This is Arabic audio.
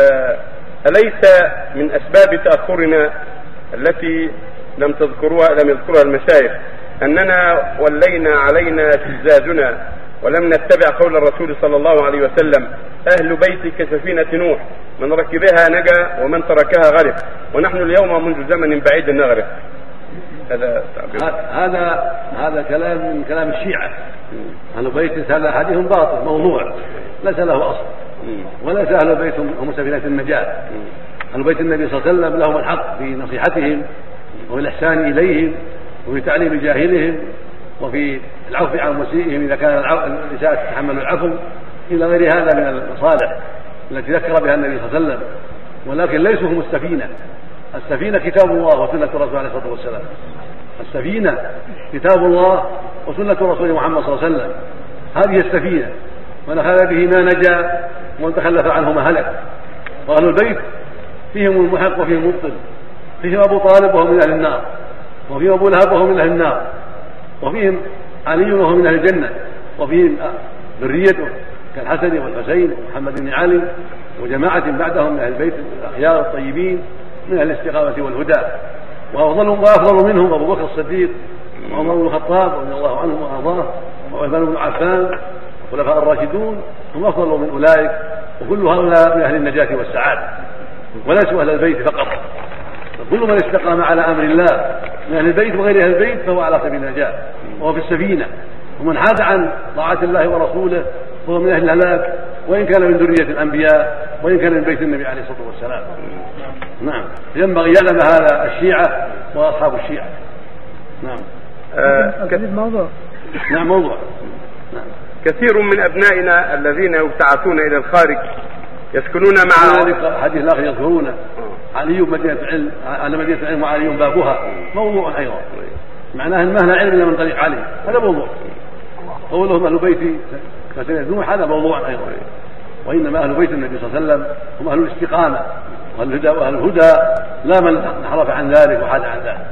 آه، أليس من أسباب تأخرنا التي لم تذكروها لم يذكرها المشايخ أننا ولينا علينا شزازنا ولم نتبع قول الرسول صلى الله عليه وسلم أهل بيتي كسفينة نوح من ركبها نجا ومن تركها غرق ونحن اليوم منذ زمن بعيد نغرق. هذا هذا هذا كلام من كلام الشيعة. أهل بيت هذا حديث باطل موضوع ليس له أصل. وليس أهل البيت هم سفينة النجاة. أهل بيت النبي صلى الله عليه وسلم لهم الحق في نصيحتهم وفي الإحسان إليهم وفي تعليم جاهلهم وفي العفو عن مسيئهم إذا كان الإساءة تتحمل العفو إلى غير هذا من المصالح التي ذكر بها النبي صلى الله عليه وسلم. ولكن ليسوا هم السفينة. السفينة كتاب الله وسنة الرسول عليه الصلاة والسلام. السفينة كتاب الله وسنة الرسول محمد صلى الله عليه وسلم. هذه السفينة. من أخذ به ما نجا ومن تخلف عنه ما هلك. وأهل البيت فيهم المحق وفيهم المبطل. فيهم أبو طالب وهو من أهل النار. وفيهم أبو لهب وهو من أهل النار. وفيهم علي وهو من أهل الجنة. وفيهم ذريته كالحسن والحسين ومحمد بن علي وجماعة بعدهم من أهل البيت الأخيار الطيبين من أهل الاستقامة والهدى. وأفضل وأفضل منهم أبو بكر الصديق وعمر بن الخطاب رضي الله عنه وأرضاه وعثمان بن عفان والخلفاء الراشدون هم أفضل من أولئك وكل هؤلاء من أهل النجاة والسعادة وليسوا أهل البيت فقط. كل من استقام على أمر الله من أهل البيت وغير أهل البيت فهو على سبيل النجاة وهو في السفينة. ومن حاد عن طاعة الله ورسوله وهو من أهل الهلاك وإن كان من ذرية الأنبياء وإن كان من بيت النبي عليه الصلاة والسلام. نعم. ينبغي يعلم هذا الشيعة وأصحاب الشيعة. نعم. آه موضوع. نعم موضوع. نعم. كثير من أبنائنا الذين يبتعثون إلى الخارج يسكنون مع حديث الآخر يذكرونه. علي مدينة العلم على مدينة العلم وعلي بابها موضوع أيضا. معناه أن ما علم من طريق علي. هذا موضوع. قولهم أهل بيتي نوح هذا موضوع أيضا. وإنما أهل بيت النبي صلى الله عليه وسلم هم أهل الاستقامة وأهل الهدى وأهل الهدى. لا من انحرف عن ذلك وحاد عن ذلك.